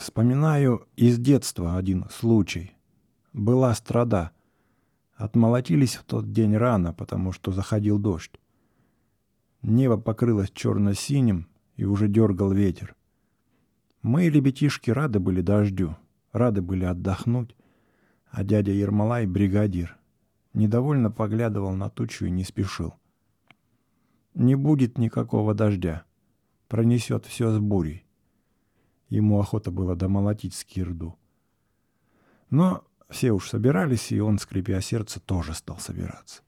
Вспоминаю из детства один случай. Была страда. Отмолотились в тот день рано, потому что заходил дождь. Небо покрылось черно-синим, и уже дергал ветер. Мы, ребятишки, рады были дождю, рады были отдохнуть, а дядя Ермолай, бригадир, недовольно поглядывал на тучу и не спешил. Не будет никакого дождя, пронесет все с бурей. Ему охота было домолотить скирду. Но все уж собирались, и он, скрипя сердце, тоже стал собираться.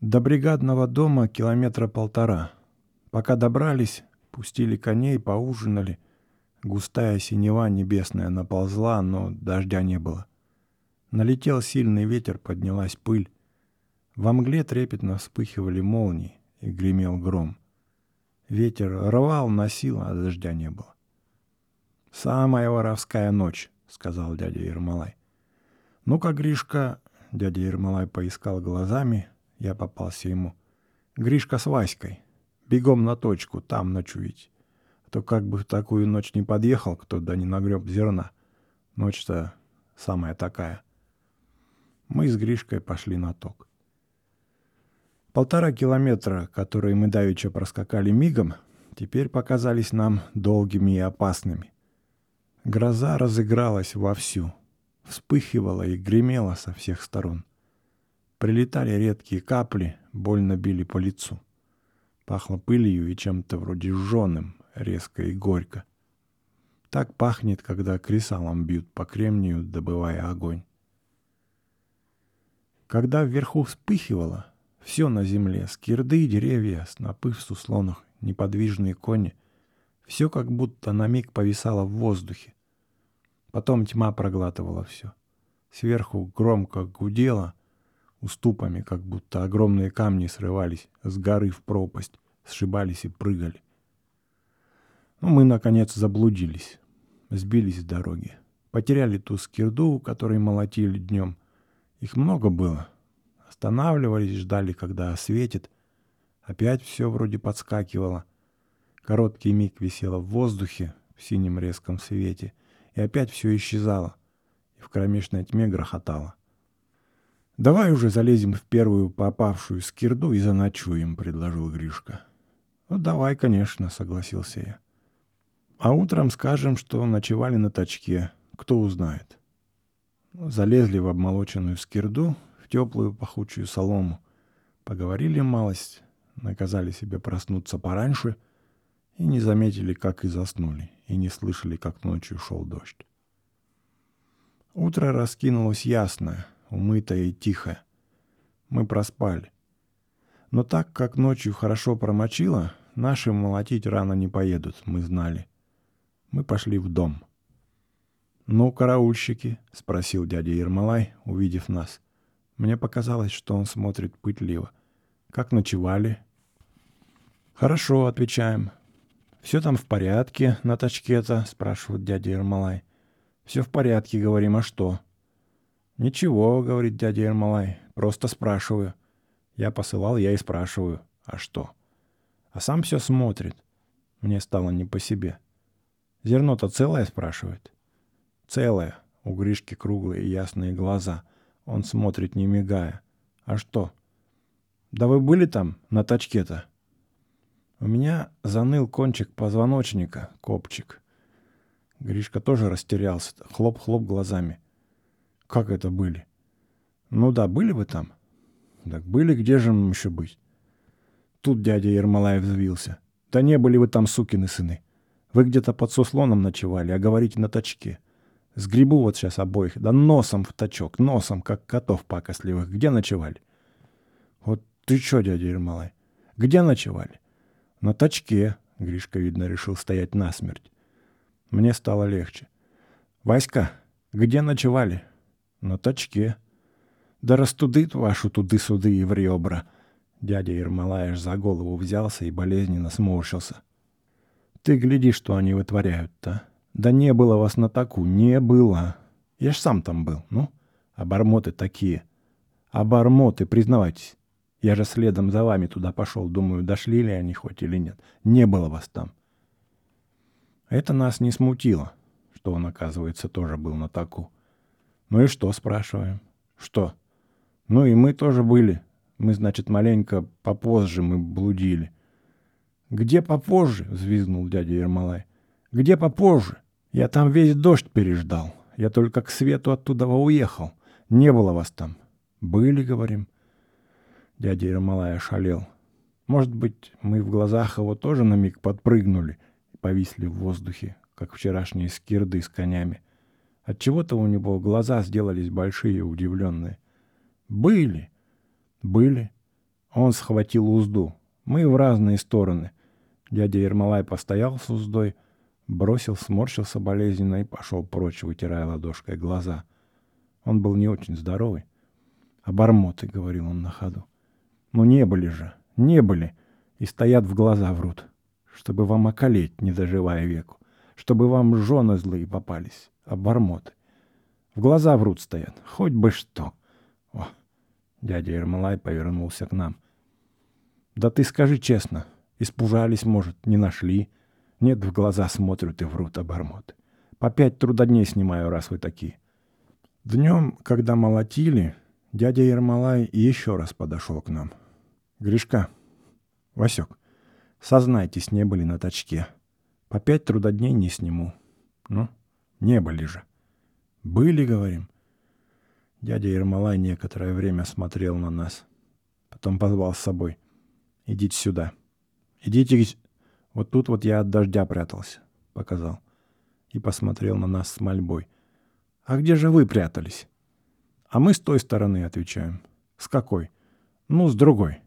До бригадного дома километра полтора. Пока добрались, пустили коней, поужинали. Густая синева небесная наползла, но дождя не было. Налетел сильный ветер, поднялась пыль. Во мгле трепетно вспыхивали молнии, и гремел гром. Ветер рвал, носил, а дождя не было. «Самая воровская ночь», — сказал дядя Ермолай. «Ну-ка, Гришка...» — дядя Ермолай поискал глазами, я попался ему. «Гришка с Васькой. Бегом на точку, там ночуете. А то как бы в такую ночь не подъехал кто, да не нагреб зерна. Ночь-то самая такая». Мы с Гришкой пошли на ток. Полтора километра, которые мы давеча проскакали мигом, теперь показались нам долгими и опасными. Гроза разыгралась вовсю, вспыхивала и гремела со всех сторон. Прилетали редкие капли, больно били по лицу. Пахло пылью и чем-то вроде жженым, резко и горько. Так пахнет, когда кресалом бьют по кремнию, добывая огонь. Когда вверху вспыхивало, все на земле, скирды, деревья, снопы в суслонах, неподвижные кони, все как будто на миг повисало в воздухе. Потом тьма проглатывала все. Сверху громко гудело, уступами, как будто огромные камни срывались с горы в пропасть, сшибались и прыгали. Но ну, мы, наконец, заблудились, сбились с дороги. Потеряли ту скирду, которой молотили днем. Их много было. Останавливались, ждали, когда осветит. Опять все вроде подскакивало. Короткий миг висело в воздухе, в синем резком свете, и опять все исчезало, и в кромешной тьме грохотало. «Давай уже залезем в первую попавшую скирду и заночуем», — предложил Гришка. «Ну, давай, конечно», — согласился я. «А утром скажем, что ночевали на точке. Кто узнает?» Залезли в обмолоченную скирду, в теплую пахучую солому. Поговорили малость, наказали себе проснуться пораньше и не заметили, как и заснули, и не слышали, как ночью шел дождь. Утро раскинулось ясное — умытая и тихая. Мы проспали. Но так как ночью хорошо промочило, наши молотить рано не поедут, мы знали. Мы пошли в дом. «Ну, караульщики?» — спросил дядя Ермолай, увидев нас. Мне показалось, что он смотрит пытливо. «Как ночевали?» «Хорошо», — отвечаем. «Все там в порядке на тачке-то?» — спрашивает дядя Ермолай. «Все в порядке, говорим, а что?» «Ничего», — говорит дядя Ермолай, — «просто спрашиваю». Я посылал, я и спрашиваю. А что? А сам все смотрит. Мне стало не по себе. «Зерно-то целое?» — спрашивает. «Целое». У Гришки круглые и ясные глаза. Он смотрит, не мигая. «А что?» «Да вы были там, на тачке-то?» У меня заныл кончик позвоночника, копчик. Гришка тоже растерялся, хлоп-хлоп глазами. Как это были? Ну да, были вы там. Так были, где же нам еще быть? Тут дядя Ермолаев взвился. Да не были вы там, сукины сыны. Вы где-то под суслоном ночевали, а говорите на тачке. Сгребу вот сейчас обоих, да носом в тачок, носом, как котов пакостливых. Где ночевали? Вот ты что, дядя Ермолай, где ночевали? На тачке, Гришка, видно, решил стоять насмерть. Мне стало легче. Васька, где ночевали? На тачке. Да растудит вашу туды-суды и в ребра. Дядя Ермолаеш за голову взялся и болезненно сморщился. Ты гляди, что они вытворяют-то. Да не было вас на таку, не было. Я ж сам там был, ну. Обормоты такие. Обормоты, признавайтесь. Я же следом за вами туда пошел, думаю, дошли ли они хоть или нет. Не было вас там. Это нас не смутило что он, оказывается, тоже был на таку. Ну и что, спрашиваем? Что? Ну и мы тоже были. Мы, значит, маленько попозже мы блудили. «Где попозже?» — взвизгнул дядя Ермолай. «Где попозже? Я там весь дождь переждал. Я только к свету оттуда уехал. Не было вас там». «Были, — говорим». Дядя Ермолай ошалел. Может быть, мы в глазах его тоже на миг подпрыгнули и повисли в воздухе, как вчерашние скирды с конями. Отчего-то у него глаза сделались большие и удивленные. «Были!» «Были!» Он схватил узду. Мы в разные стороны. Дядя Ермолай постоял с уздой, бросил, сморщился болезненно и пошел прочь, вытирая ладошкой глаза. Он был не очень здоровый. «Обормоты», — говорил он на ходу. «Ну не были же, не были, и стоят в глаза врут, чтобы вам околеть, не доживая веку, чтобы вам жены злые попались, обормоты. В глаза врут стоят, хоть бы что». О, дядя Ермолай повернулся к нам. «Да ты скажи честно, испужались, может, не нашли?» Нет, в глаза смотрят и врут обормоты. По пять трудодней снимаю, раз вы такие. Днем, когда молотили, дядя Ермолай еще раз подошел к нам. Гришка, Васек, сознайтесь, не были на точке. По пять трудодней не сниму. Ну, не были же. Были, говорим. Дядя Ермолай некоторое время смотрел на нас. Потом позвал с собой. Идите сюда. Идите вот тут вот я от дождя прятался, показал. И посмотрел на нас с мольбой. А где же вы прятались? А мы с той стороны отвечаем. С какой? Ну, с другой.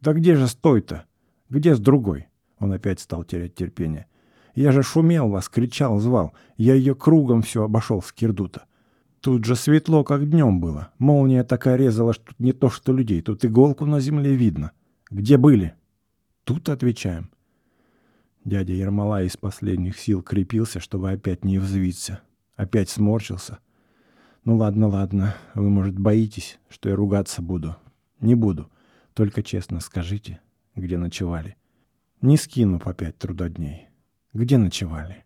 Да где же с той-то? Где с другой? Он опять стал терять терпение. Я же шумел вас, кричал, звал. Я ее кругом все обошел с кирдута. Тут же светло, как днем было. Молния такая резала, что тут не то что людей. Тут иголку на земле видно. Где были? Тут отвечаем. Дядя Ермолай из последних сил крепился, чтобы опять не взвиться. Опять сморщился. «Ну ладно, ладно. Вы, может, боитесь, что я ругаться буду? Не буду. Только честно скажите, где ночевали. Не скину по пять трудодней. Где ночевали?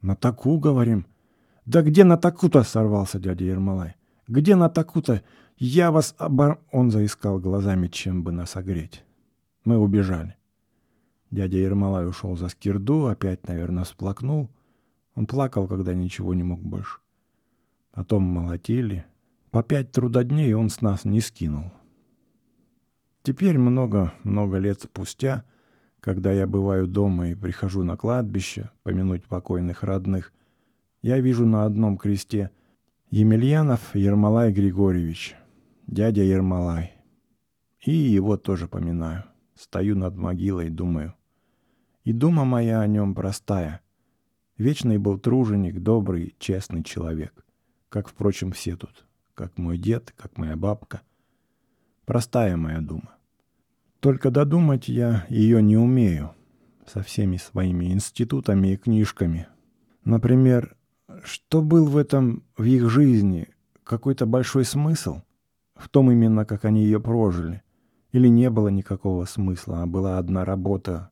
На таку, говорим. Да где на таку-то, сорвался дядя Ермолай. Где на таку-то? Я вас обор... Он заискал глазами, чем бы нас огреть. Мы убежали. Дядя Ермолай ушел за скирду, опять, наверное, всплакнул. Он плакал, когда ничего не мог больше. Потом молотили. По пять трудодней он с нас не скинул. Теперь много-много лет спустя, когда я бываю дома и прихожу на кладбище помянуть покойных родных, я вижу на одном кресте Емельянов Ермолай Григорьевич, дядя Ермолай. И его тоже поминаю. Стою над могилой, думаю. И дума моя о нем простая. Вечный был труженик, добрый, честный человек. Как, впрочем, все тут. Как мой дед, как моя бабка. Простая моя дума. Только додумать я ее не умею. Со всеми своими институтами и книжками. Например, что был в этом, в их жизни, какой-то большой смысл? В том именно, как они ее прожили. Или не было никакого смысла, а была одна работа,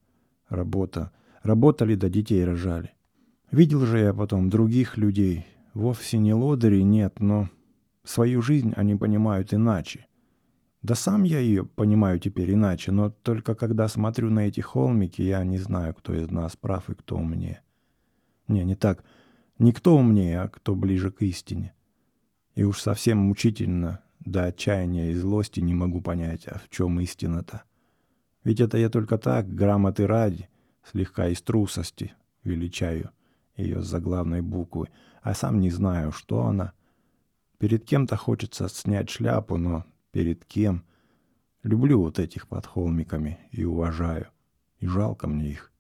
работа. Работали, да детей рожали. Видел же я потом других людей. Вовсе не лодыри, нет, но свою жизнь они понимают иначе. Да сам я ее понимаю теперь иначе, но только когда смотрю на эти холмики, я не знаю, кто из нас прав и кто умнее. Не, не так. Не кто умнее, а кто ближе к истине. И уж совсем мучительно до отчаяния и злости не могу понять, а в чем истина-то. Ведь это я только так, грамоты ради, слегка из трусости величаю ее заглавной буквы, а сам не знаю, что она. Перед кем-то хочется снять шляпу, но перед кем? Люблю вот этих под холмиками и уважаю. И жалко мне их.